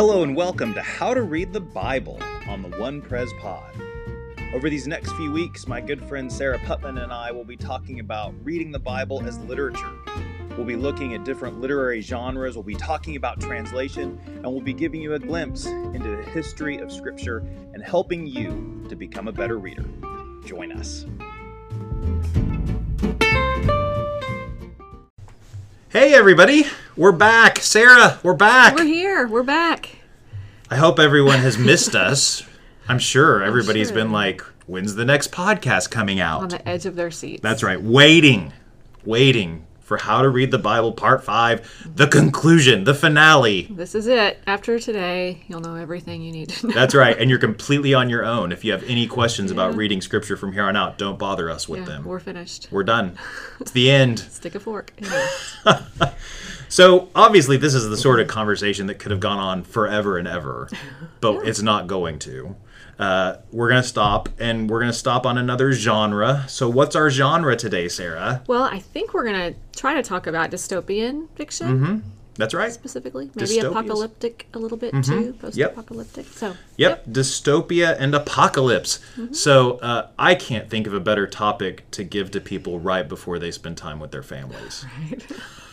Hello and welcome to How to Read the Bible on the One Pres Pod. Over these next few weeks, my good friend Sarah Putman and I will be talking about reading the Bible as literature. We'll be looking at different literary genres, we'll be talking about translation, and we'll be giving you a glimpse into the history of Scripture and helping you to become a better reader. Join us. Hey, everybody! We're back. Sarah, we're back. We're here. We're back. I hope everyone has missed us. I'm sure everybody's sure. been like, when's the next podcast coming out? On the edge of their seats. That's right, waiting, waiting for How to Read the Bible Part 5, the conclusion, the finale. This is it. After today, you'll know everything you need to know. That's right, and you're completely on your own. If you have any questions about reading scripture from here on out, don't bother us with Yeah, them. we're finished. We're done. It's the end. Stick a fork. So obviously, this is the sort of conversation that could have gone on forever and ever, but it's not going to. Uh, we're gonna stop, and we're gonna stop on another genre. So, what's our genre today, Sarah? well, I think we're going to try to talk about dystopian fiction That's right. specifically. Maybe Dystopias. apocalyptic a little bit too. Post apocalyptic. So, Yep, dystopia and apocalypse. So, uh, I can't think of a better topic to give to people right before they spend time with their families.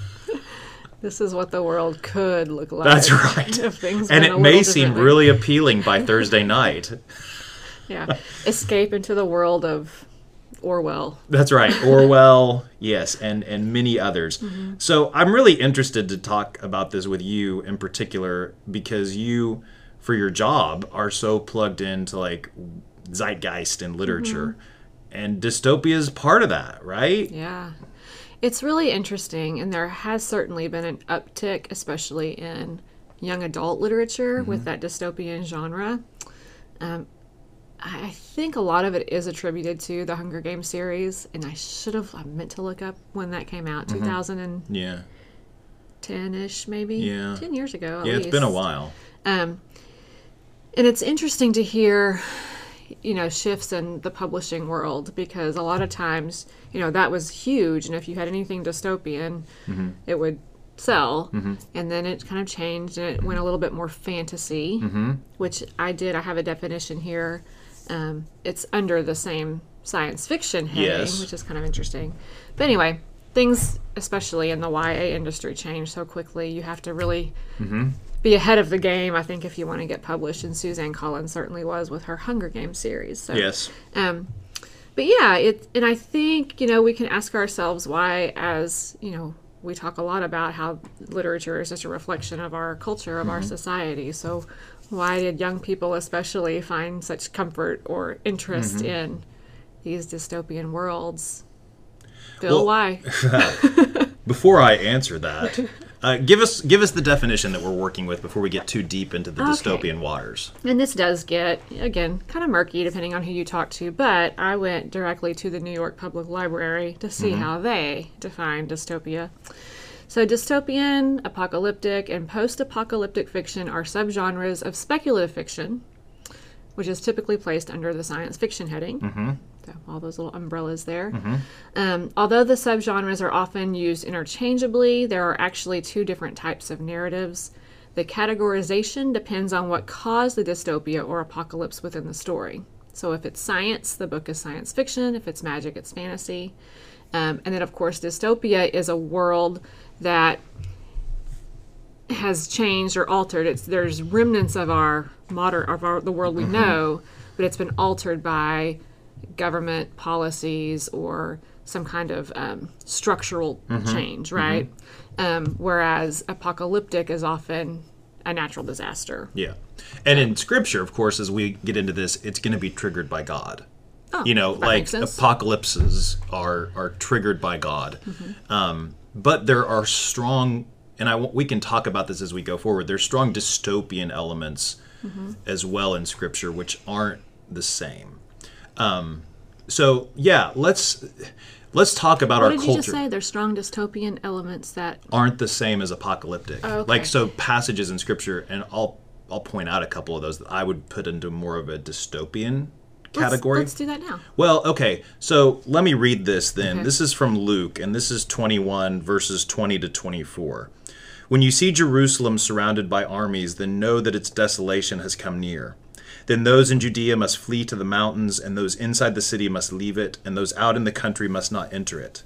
this is what the world could look like. That's right. if things And it may seem really appealing by Thursday night. Yeah. Escape into the world of Orwell. That's right, Orwell, yes, and and many others. Mm-hmm. So I'm really interested to talk about this with you in particular because you, for your job, are so plugged into like zeitgeist and literature, mm-hmm. and dystopia is part of that, right? Yeah. It's really interesting, and there has certainly been an uptick, especially in young adult literature with that dystopian genre. Um, I think a lot of it is attributed to the Hunger Games series, and I should have I meant to look up when that came out, 2010 Yeah, ten ish maybe. Yeah. 10 years ago. At yeah, it's been a while. Um, and it's interesting to hear, you know, shifts in the publishing world because a lot of times, you know, that was huge. And if you had anything dystopian, mm-hmm. it would sell. Mm-hmm. And then it kind of changed and it went a little bit more fantasy, mm-hmm. which I did. I have a definition here. Um, it's under the same science fiction heading, Yes. which is kind of interesting. But anyway, things, especially in the YA industry, change so quickly. You have to really be ahead of the game, I think, if you want to get published. And Suzanne Collins certainly was with her Hunger Games series. So, Yes. um, but yeah, it, and I think, you know, we can ask ourselves why, as, you know, we talk a lot about how literature is just a reflection of our culture, of our society. So, why did young people especially find such comfort or interest in these dystopian worlds? Bill, Well- why? Before I answer that, uh, give us give us the definition that we're working with before we get too deep into the Okay. dystopian waters. And this does get, again, kind of murky depending on who you talk to, but I went directly to the New York Public Library to see how they define dystopia. So, dystopian, apocalyptic, and post apocalyptic fiction are subgenres of speculative fiction, which is typically placed under the science fiction heading. So, all those little umbrellas there. Um, although the subgenres are often used interchangeably, there are actually two different types of narratives. The categorization depends on what caused the dystopia or apocalypse within the story. So, if it's science, the book is science fiction. If it's magic, it's fantasy. Um, and then, of course, dystopia is a world that has changed or altered. It's there's remnants of our modern of our the world we know, but it's been altered by government policies or some kind of um, structural change, right? Um, whereas apocalyptic is often a natural disaster. Yeah. And in scripture, of course, as we get into this, it's going to be triggered by God. Oh, you know, like apocalypses are are triggered by God. Mm-hmm. Um, but there are strong, and I we can talk about this as we go forward. There's strong dystopian elements Mm-hmm. as well in scripture, which aren't the same. Um, so yeah, let's let's talk about What our did you just say? There's strong dystopian elements that aren't the same as apocalyptic. Oh, okay. Like so passages in scripture and I'll I'll point out a couple of those that I would put into more of a dystopian Let's- category. Let's, do that now. Well, okay. So let me read this then. Okay. This is from Luke and this is 21 verses 20 to 24. When you see Jerusalem surrounded by armies, then know that its desolation has come near. Then those in Judea must flee to the mountains, and those inside the city must leave it, and those out in the country must not enter it.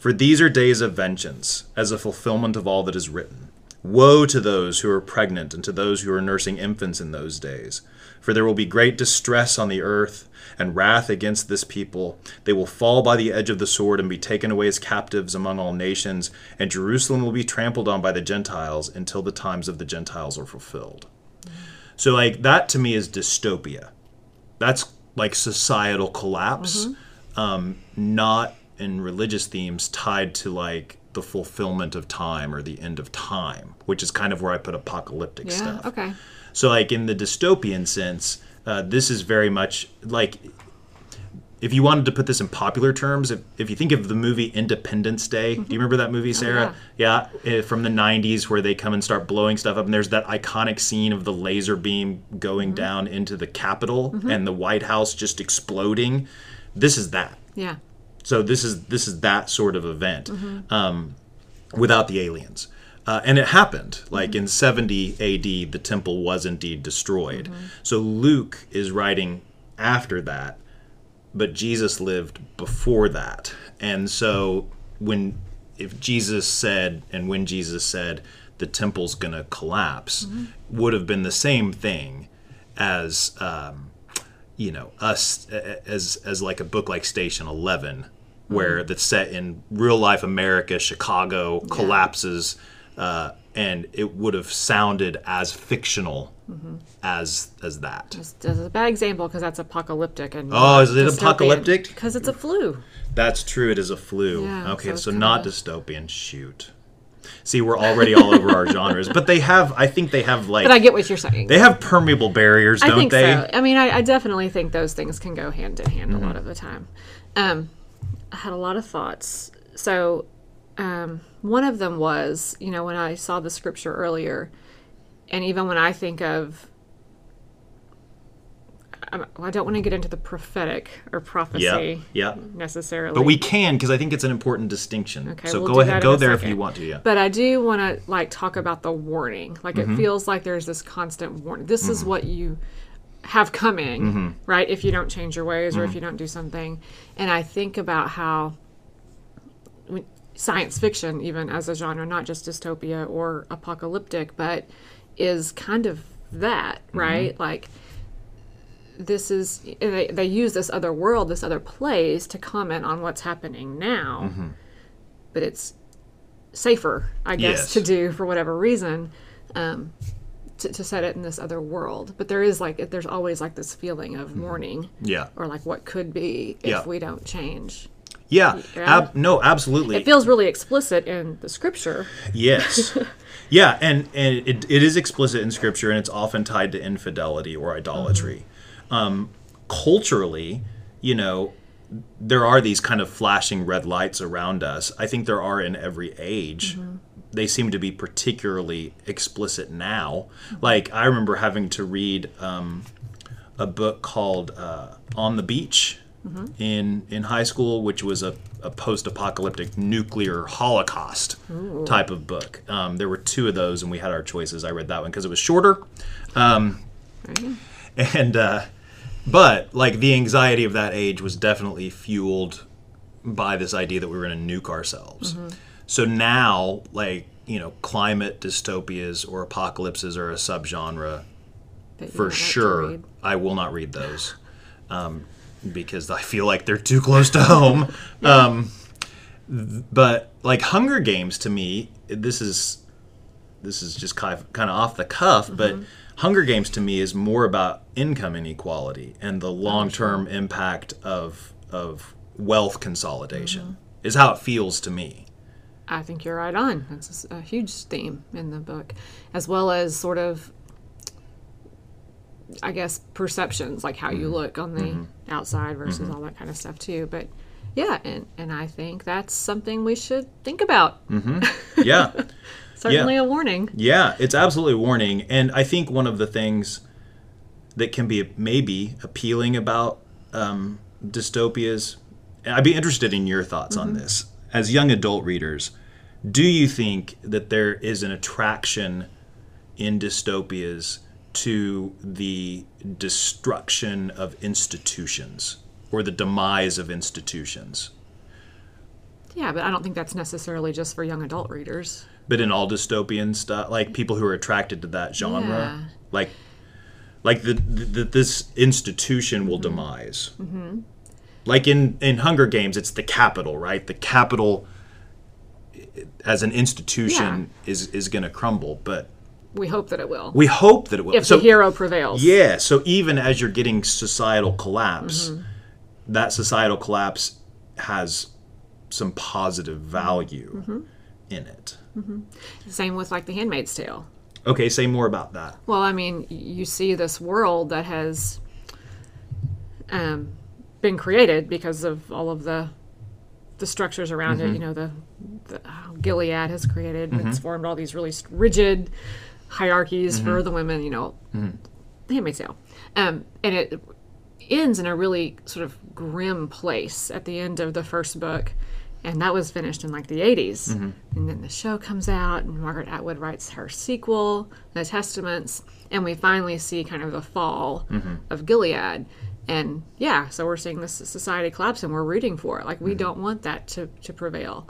For these are days of vengeance, as a fulfillment of all that is written. Woe to those who are pregnant and to those who are nursing infants in those days. For there will be great distress on the earth and wrath against this people. They will fall by the edge of the sword and be taken away as captives among all nations, and Jerusalem will be trampled on by the Gentiles until the times of the Gentiles are fulfilled. So, like, that to me is dystopia. That's like societal collapse, um, not in religious themes tied to like the fulfillment of time or the end of time, which is kind of where I put apocalyptic Yeah. stuff. Okay. So, like in the dystopian sense, uh, this is very much like if you wanted to put this in popular terms, if, if you think of the movie Independence Day, do you remember that movie, Sarah? yeah, eh, from the 90s where they come and start blowing stuff up, and there's that iconic scene of the laser beam going down into the Capitol and the White House just exploding. This is that. Yeah. So this is this is that sort of event um, without the aliens. Uh, and it happened. Like in 70 AD, the temple was indeed destroyed. So Luke is writing after that, but Jesus lived before that. And so when if Jesus said and when Jesus said the temple's going to collapse, would have been the same thing as um, you know us as as like a book like Station Eleven, where that's set in real life America, Chicago collapses, uh, and it would have sounded as fictional as as that. This is a bad example because that's apocalyptic and Oh, is it apocalyptic? Because it's a flu. That's true. It is a flu. Yeah, okay, so so not dystopian. Shoot. See, we're already all over our genres, but they have. I think they have like But I get what you're saying. they have permeable barriers, don't I think they? so. I mean, I, I definitely think those things can go hand in hand Mm-hmm. a lot of the time. Um, I had a lot of thoughts. So, um, one of them was, you know, when I saw the scripture earlier, and even when I think of, I, don't want to get into the prophetic or prophecy Yeah, yeah. necessarily. But we can because I think it's an important distinction. Okay, so we'll go ahead, go there if you want to. Yeah. But I do want to like talk about the warning. Like Mm-hmm. it feels like there's this constant warning. This is what you have coming, Mm-hmm. right? If you don't change your ways or if you don't do something. And I think about how science fiction, even as a genre, not just dystopia or apocalyptic, but is kind of that, Mm-hmm. right? Like this is they, they use this other world, this other place to comment on what's happening now. Mm-hmm. But it's safer, I guess, Yes. to do for whatever reason, um, to, to set it in this other world. But there is like, there's always like this feeling of warning Yeah. or like what could be if Yeah. we don't change. Yeah. Ab- no, absolutely. It feels really explicit in the scripture. Yes. yeah, and and it, it is explicit in scripture, and it's often tied to infidelity or idolatry. Um, culturally, you know, there are these kind of flashing red lights around us. I think there are in every age. They seem to be particularly explicit now. Like I remember having to read um, a book called uh, "On the Beach." In in high school, which was a, a post-apocalyptic nuclear holocaust type of book. Um, there were two of those, and we had our choices. I read that one because it was shorter, um, Right? and uh, but like the anxiety of that age was definitely fueled by this idea that we were going to nuke ourselves. So now, like you know, climate dystopias or apocalypses are a subgenre for don't like to sure. I will not read those um, because I feel like they're too close to home. um, but like Hunger Games to me, this is this is just kind of, kind of off the cuff, Mm-hmm. but Hunger Games to me is more about income inequality and the long term impact of of wealth consolidation. Mm-hmm. Is how it feels to me. I think you're right on. That's a huge theme in the book, as well as sort of, I guess, perceptions, like how Mm-hmm. you look on the outside versus all that kind of stuff too. But yeah, and and I think that's something we should think about. Yeah. Certainly a warning. Yeah, it's absolutely a warning. And I think one of the things that can be maybe appealing about um, dystopias, and I'd be interested in your thoughts on this. As young adult readers, do you think that there is an attraction in dystopias to the destruction of institutions or the demise of institutions? Yeah, but I don't think that's necessarily just for young adult readers. But in all dystopian stuff, like people who are attracted to that genre, Yeah. like like the, the this institution will demise. Mm-hmm. Like in in Hunger Games, it's the capital, right? The capital as an institution is is going to crumble, but We hope that it will. we hope that it will. if so the hero prevails. yeah, so even as you're getting societal collapse, Mm-hmm. that societal collapse has some positive value Mm-hmm. in it. Same with like The Handmaid's Tale. Okay, say more about that. Well, I mean, you see this world that has um, been created because of all of the the structures around Mm-hmm. it. You know, the, the how Gilead has created. And it's formed all these really rigid hierarchies Mm-hmm. for the women. You know, The Handmaid's Tale, um, and it ends in a really sort of grim place at the end of the first book. And that was finished in like the 80s. Mm-hmm. And then the show comes out, and Margaret Atwood writes her sequel, The Testaments, and we finally see kind of the fall Mm-hmm. of Gilead. And yeah, so we're seeing this society collapse, and we're rooting for it. Like, we don't want that to, to prevail.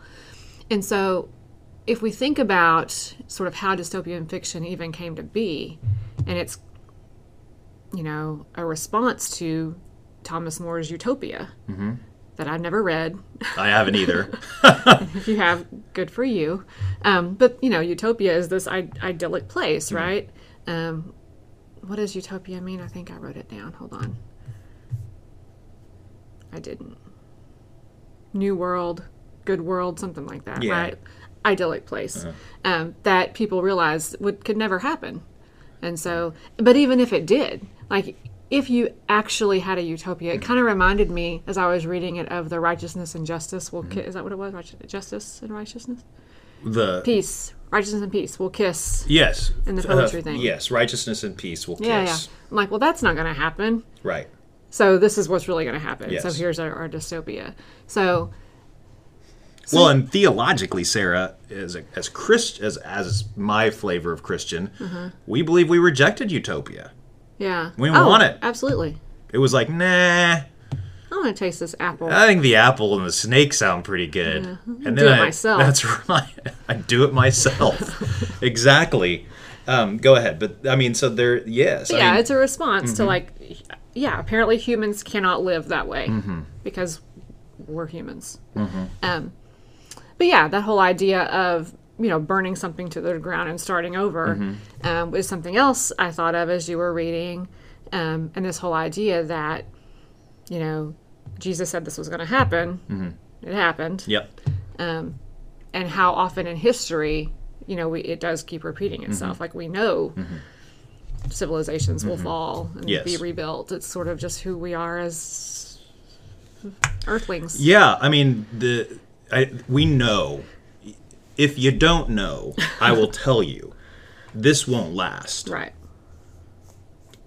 And so, if we think about sort of how dystopian fiction even came to be, and it's, you know, a response to Thomas More's Utopia that I've never read. I haven't either. if you have, good for you. Um, but, you know, Utopia is this I- idyllic place, right? Um, what does Utopia mean? I think I wrote it down. Hold on. I didn't. New world, good world, something like that, Yeah. right? Idyllic place uh-huh. um, that people realize would could never happen, and so. But even if it did, like if you actually had a utopia, it kind of reminded me as I was reading it of the righteousness and justice will mm-hmm. ki- is that what it was? Right- Justice and righteousness, the peace, righteousness and peace will kiss. yes, In the uh-huh. poetry thing. Yes, righteousness and peace will kiss. Yeah, yeah. I'm like, well, that's not going to happen. Right. So this is what's really going to happen. So here's our, our dystopia. So well, and theologically, Sarah, as a, as Christ, as as my flavor of Christian, Mm-hmm. we believe we rejected utopia. yeah, We oh, want it. Absolutely. It was like, nah. I want to taste this apple. I think the apple and the snake sound pretty good. And then do it I, myself. That's right. I do it myself. exactly. Um, go ahead, but I mean, so there. Yes. I yeah, mean, it's a response Mm-hmm. to like, yeah, apparently humans cannot live that way Mm-hmm. because we're humans. Um, but yeah, that whole idea of you know burning something to the ground and starting over Mm-hmm. um, is something else I thought of as you were reading, um, and this whole idea that you know Jesus said this was going to happen. Mm-hmm. It happened Yep. and how often in history, you know, we, it does keep repeating Mm-hmm. itself. Like we know civilizations will fall and Yes. be rebuilt. It's sort of just who we are as Earthlings. Yeah, I mean the I, we know. If you don't know, I will tell you. This won't last. Right.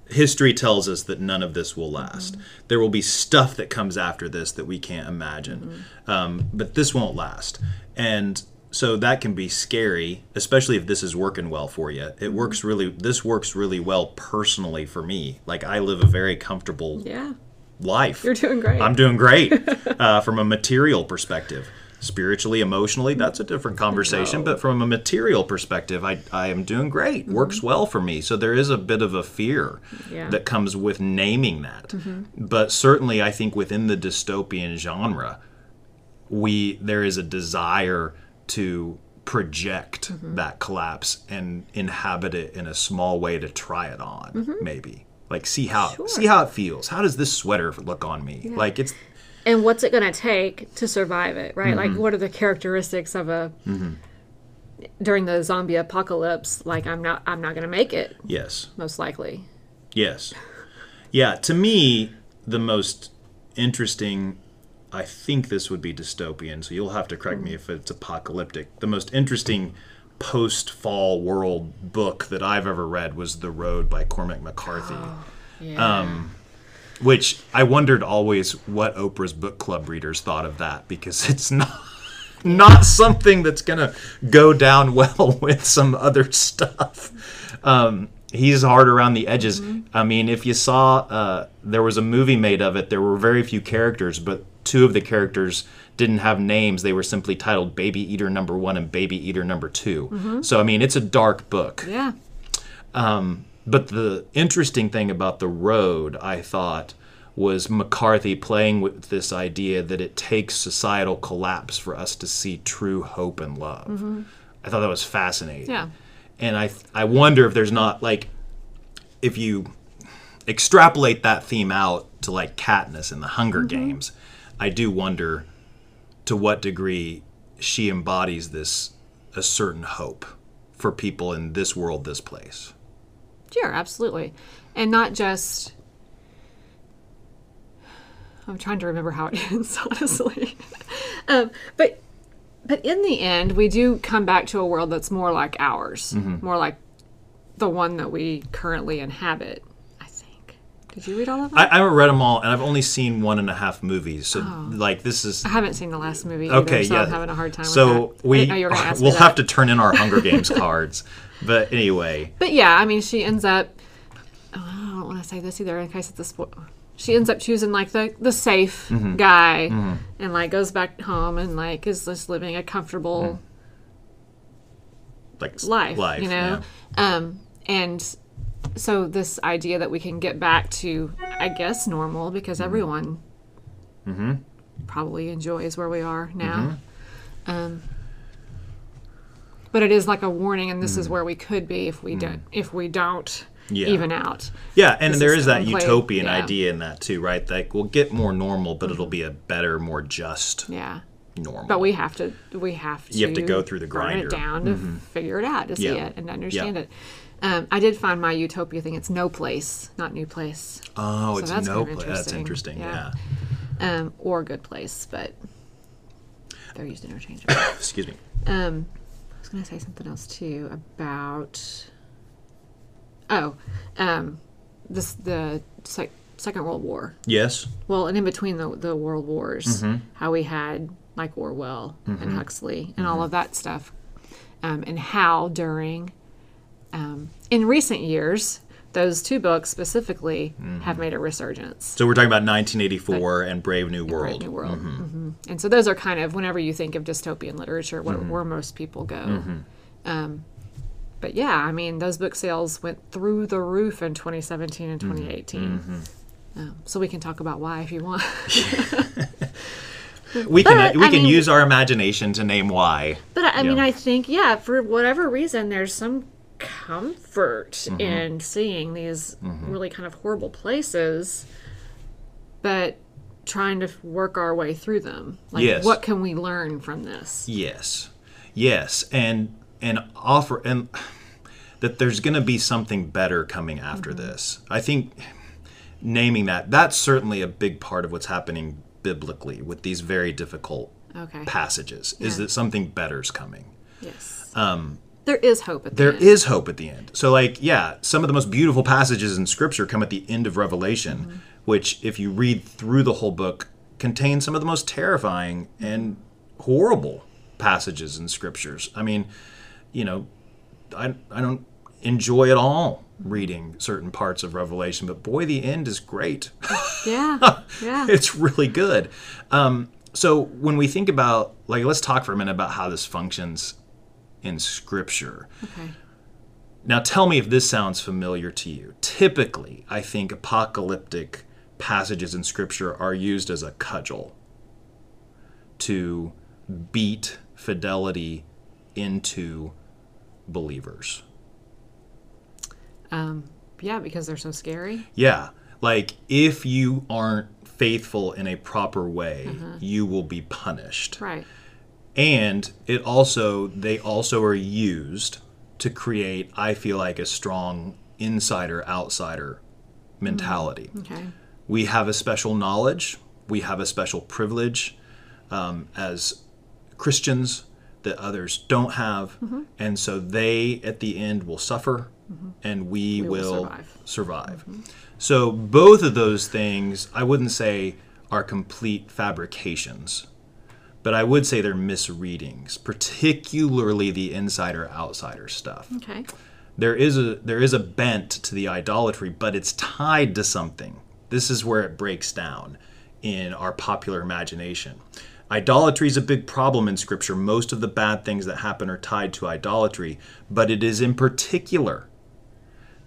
History tells us that none of this will last. There will be stuff that comes after this that we can't imagine, um, but this won't last. And so that can be scary, especially if this is working well for you. It works really. This works really well personally for me. Like I live a very comfortable Yeah. life. You're doing great. I'm doing great uh, from a material perspective. Spiritually, emotionally, that's a different conversation. No. But from a material perspective, I, I am doing great. Mm-hmm. Works well for me. So there is a bit of a fear Yeah. that comes with naming that. Mm-hmm. But certainly, I think within the dystopian genre, we there is a desire to project Mm-hmm. that collapse and inhabit it in a small way to try it on, Mm-hmm. maybe. Like see how see how it feels. How does this sweater look on me? Like it's and what's it going to take to survive it, right? Mm-hmm. Like, what are the characteristics of a mm-hmm. during the zombie apocalypse? Like, I'm not, I'm not going to make it, yes. most likely. Yes. Yeah, to me, the most interesting, I think this would be dystopian, so you'll have to correct me mm. if it's apocalyptic. The most interesting post fall world book that I've ever read was The Road by Cormac McCarthy, oh, Yeah. Um, which I wondered always what Oprah's book club readers thought of that because it's not. not something that's gonna go down well with some other stuff. Um, he's hard around the edges. I mean, if you saw, uh, there was a movie made of it. There were very few characters, but two of the characters didn't have names. They were simply titled Baby Eater Number One and Baby Eater Number 2 So I mean, it's a dark book. Yeah. But the interesting thing about The Road, I thought, was McCarthy playing with this idea that it takes societal collapse for us to see true hope and love. Mm-hmm. I thought that was fascinating. Yeah. And I, I wonder if there's not, like, if you extrapolate that theme out to, like, Katniss in the Hunger mm-hmm. Games, I do wonder to what degree she embodies this, a certain hope for people in this world, this place. Sure, absolutely. And not just. I'm trying to remember how it ends, honestly. um, but but in the end, we do come back to a world that's more like ours, more like the one that we currently inhabit. I think. Did you read all of them? I, I haven't read them all, and I've only seen one and a half movies. So, Oh. like, this is I haven't seen the last movie either, okay. so yeah, I'm having a hard time So with that. I we didn't know you were gonna ask me we'll have to turn in our Hunger Games cards. But anyway, But yeah, I mean, she ends up. Oh, I don't want to say this either in case it's a spoil. She ends up choosing like the the safe Mm-hmm. guy, and like goes back home and like is just living a comfortable like life, Mm. life, you know. Um, and so this idea that we can get back to, I guess, normal Mm-hmm. because everyone probably enjoys where we are now. Mm-hmm. Um, but it is like a warning, and this is where we could be if we don't if we don't Yeah. even out. Yeah, and This there is is that utopian yeah. idea in that too, right? Like we'll get more normal, but it'll be a better, more just Yeah. normal. But we have to we have to You have to go through the grinder. Mm-hmm. it down to figure it out to see Yeah. it and understand it. Um, I did find my utopia thing. It's no place, not new place, oh, it's that's no place. That's interesting. Yeah. um, or good place, but they're used interchangeably. Excuse me. um, I was going to say something else too about. Oh, um, this the sec- Second World War. Yes. Well, and in between the the world wars, Mm-hmm. how we had like Orwell and Huxley and all of that stuff, um, and how during um, in recent years those two books specifically Mm-hmm. have made a resurgence. So we're talking about 1984 and Brave New Brave World. New World. hmm And so those are kind of whenever you think of dystopian literature, where, Mm-hmm. where most people go. Um, but yeah, I mean, those book sales went through the roof in 2017 and 2018. Um, so we can talk about why if you want. We can But, we I can mean- use our imagination to name why. But I I mean, Yeah. I think yeah, for whatever reason, there's some comfort Mm-hmm. in seeing these really kind of horrible places, but trying to work our way through them. Like, Yes. what can we learn from this? Yes, yes, and and offer and that there's going to be something better coming after this. I think naming that that's certainly a big part of what's happening biblically with these very difficult Okay. passages. Is that something better's coming? Yes. Um, there is hope at the There end. is hope at the end. So, like, yeah, some of the most beautiful passages in Scripture come at the end of Revelation, which, if you read through the whole book, contain some of the most terrifying and horrible passages in Scriptures. I mean, you know, I, I don't enjoy at all reading certain parts of Revelation, but boy, the end is great. Yeah. Yeah. it's really good. Um, so when we think about, like, let's talk for a minute about how this functions in Scripture. okay. Now, tell me if this sounds familiar to you. Typically, I think apocalyptic passages in Scripture are used as a cudgel to beat fidelity into believers. Um, yeah, because they're so scary. Yeah, like if you aren't faithful in a proper way, you will be punished. Right. And it also they also are used to create i feel like a strong insider outsider mentality. Mm, okay. we have a special knowledge. We have a special privilege um, as christians that others don't have. Mm-hmm. And so they at the end will suffer mm-hmm. and we, will will, survive. survive. Mm-hmm. So both of those things i wouldn't say are complete fabrications but I would say they're misreadings, particularly the insider outsider stuff. Okay. There is a there is a bent to the idolatry, but it's tied to something. This is where it breaks down in our popular imagination. Idolatry is a big problem in Scripture. Most of the bad things that happen are tied to idolatry, but it is in particular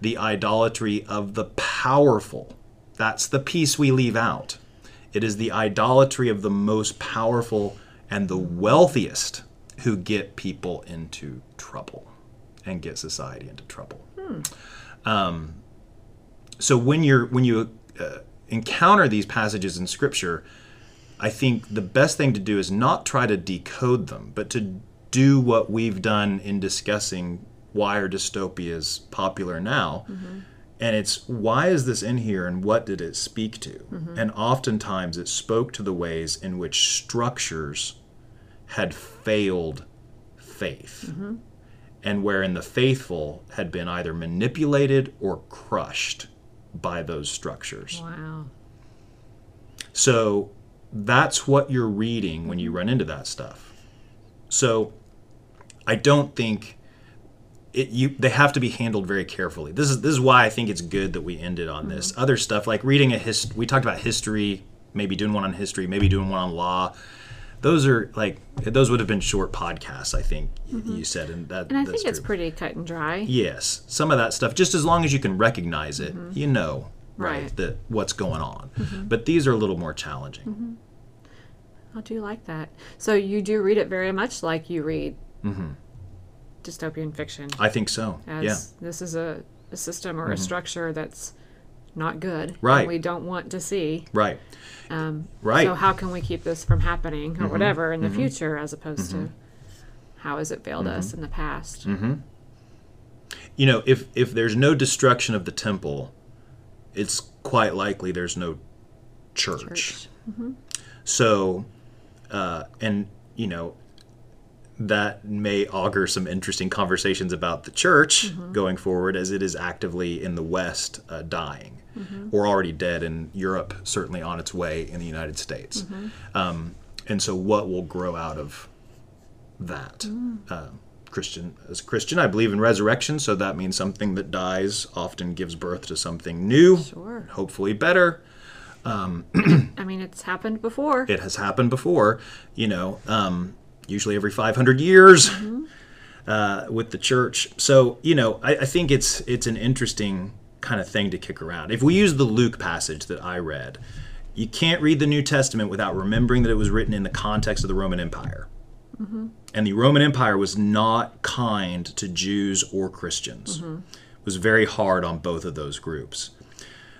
the idolatry of the powerful. That's the piece we leave out. It is the idolatry of the most powerful and the wealthiest who get people into trouble and get society into trouble. Um, so when you're when you uh, encounter these passages in Scripture, I think the best thing to do is not try to decode them, but to do what we've done in discussing why are dystopias popular now. And it's why is this in here and what did it speak to? And oftentimes it spoke to the ways in which structures had failed faith. And wherein the faithful had been either manipulated or crushed by those structures. Wow. So that's what you're reading when you run into that stuff. So I don't think it you they have to be handled very carefully. This is this is why I think it's good that we ended on this. Mm-hmm. Other stuff like reading a hist we talked about history, maybe doing one on history, maybe doing one on law. Those are like those would have been short podcasts, I think y- mm-hmm. you said and that And I think it's pretty cut and dry. Yes, some of that stuff. Just as long as you can recognize it, mm-hmm. you know, right, Right. that what's going on. Mm-hmm. But these are a little more challenging. I do like that. So you do read it very much like you read dystopian fiction. I think so. Yeah, this is a, a system or a structure that's not good. Right. we don't want to see. right, Um, right. So how can we keep this from happening or mm-hmm. whatever in the mm-hmm. future, as opposed to mm-hmm. how has it failed us in the past? you know, if if there's no destruction of the temple, it's quite likely there's no church. Church. So, uh, and you know, that may augur some interesting conversations about the church going forward, as it is actively in the West uh, dying, or already dead in Europe, certainly on its way in the United States. Um, and so, what will grow out of that? Uh, Christian as a Christian, I believe in resurrection, so that means something that dies often gives birth to something new, Sure. hopefully better. I mean, it's happened before. It has happened before, you know, um, usually every 500 years mm-hmm. uh, with the church. So, you know, I, I think it's it's an interesting kind of thing to kick around. If we use the Luke passage that I read, you can't read the New Testament without remembering that it was written in the context of the Roman Empire. Mm-hmm. And the Roman Empire was not kind to Jews or Christians. Mm-hmm. It was very hard on both of those groups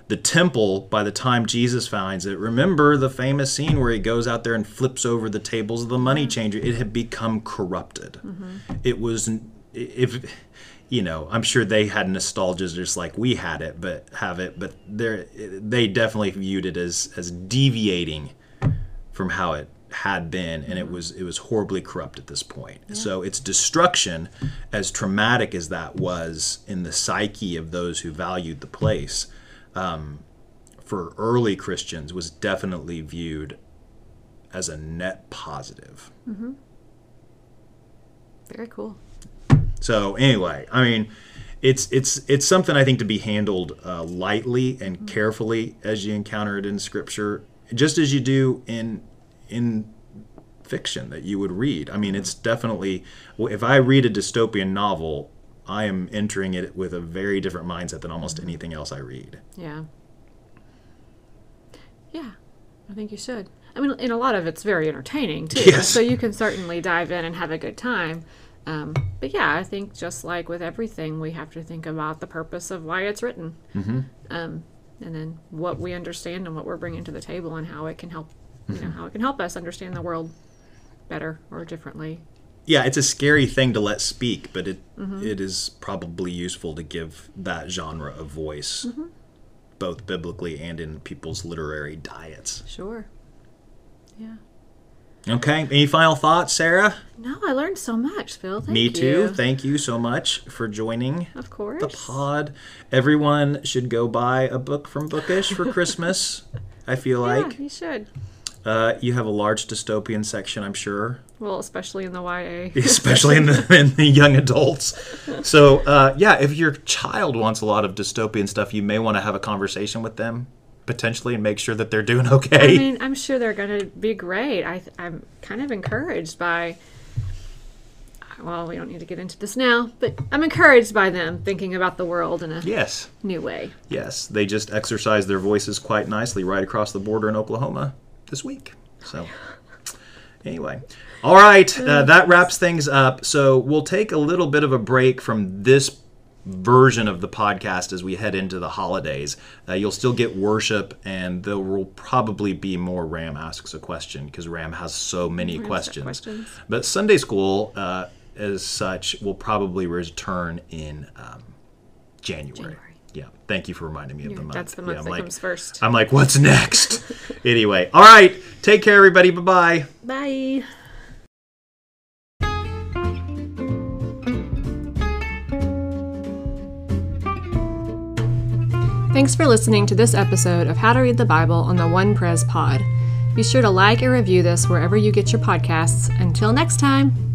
the temple by the time jesus finds it. Remember the famous scene where he goes out there and flips over the tables of the money mm-hmm. changer? It had become corrupted. Mm-hmm. It was if you know i'm sure they had nostalgia just like we had it but have it but they they definitely viewed it as as deviating from how it had been and it mm-hmm. was it was horribly corrupt at this point. So its destruction as traumatic as that was in the psyche of those who valued the place um, for early christians was definitely viewed as a net positive Very cool. so anyway, I mean, it's it's it's something I think to be handled uh, lightly and carefully as you encounter it in Scripture, just as you do in in fiction that you would read. I mean, it's definitely if I read a dystopian novel, I am entering it with a very different mindset than almost anything else I read. Yeah. Yeah, I think you should. I mean, in a lot of it's very entertaining too. Yes. So you can certainly dive in and have a good time. Um, but yeah, I think just like with everything, we have to think about the purpose of why it's written, mm-hmm. um, and then what we understand and what we're bringing to the table, and how it can help, you know, how it can help us understand the world better or differently. Yeah, it's a scary thing to let speak, but it mm-hmm. it is probably useful to give that genre a voice, mm-hmm. both biblically and in people's literary diets. Sure. Yeah. Okay, any final thoughts, Sarah? No, I learned so much, Phil. Thank Me you. too. Thank you so much for joining Of course. the pod. Everyone should go buy a book from Bookish for Christmas. I feel Yeah, like. you should. Uh, you have a large dystopian section, I'm sure, Well, especially in the YA. especially in the in the young adults. So uh, yeah, if your child wants a lot of dystopian stuff, you may want to have a conversation with them potentially and make sure that they're doing okay. I mean, I'm sure they're going to be great. I, I'm kind of encouraged by. Well, we don't need to get into this now, but I'm encouraged by them thinking about the world in a yes, new way. yes, they just exercise their voices quite nicely right across the border in Oklahoma this week. So anyway. All right, uh, that wraps things up. So we'll take a little bit of a break from this version of the podcast as we head into the holidays. Uh, you'll still get worship, and there will probably be more Ram asks a question because Ram has so many questions. questions. But Sunday school, uh, as such, will probably return in um, January. January. Yeah, thank you for reminding me of the month. That's the month I'm that like, comes first. I'm like, what's next? anyway, all right. Take care, everybody. Bye bye. Bye. Thanks for listening to this episode of How to Read the Bible on the One Pres Pod. Be sure to like and review this wherever you get your podcasts. Until next time.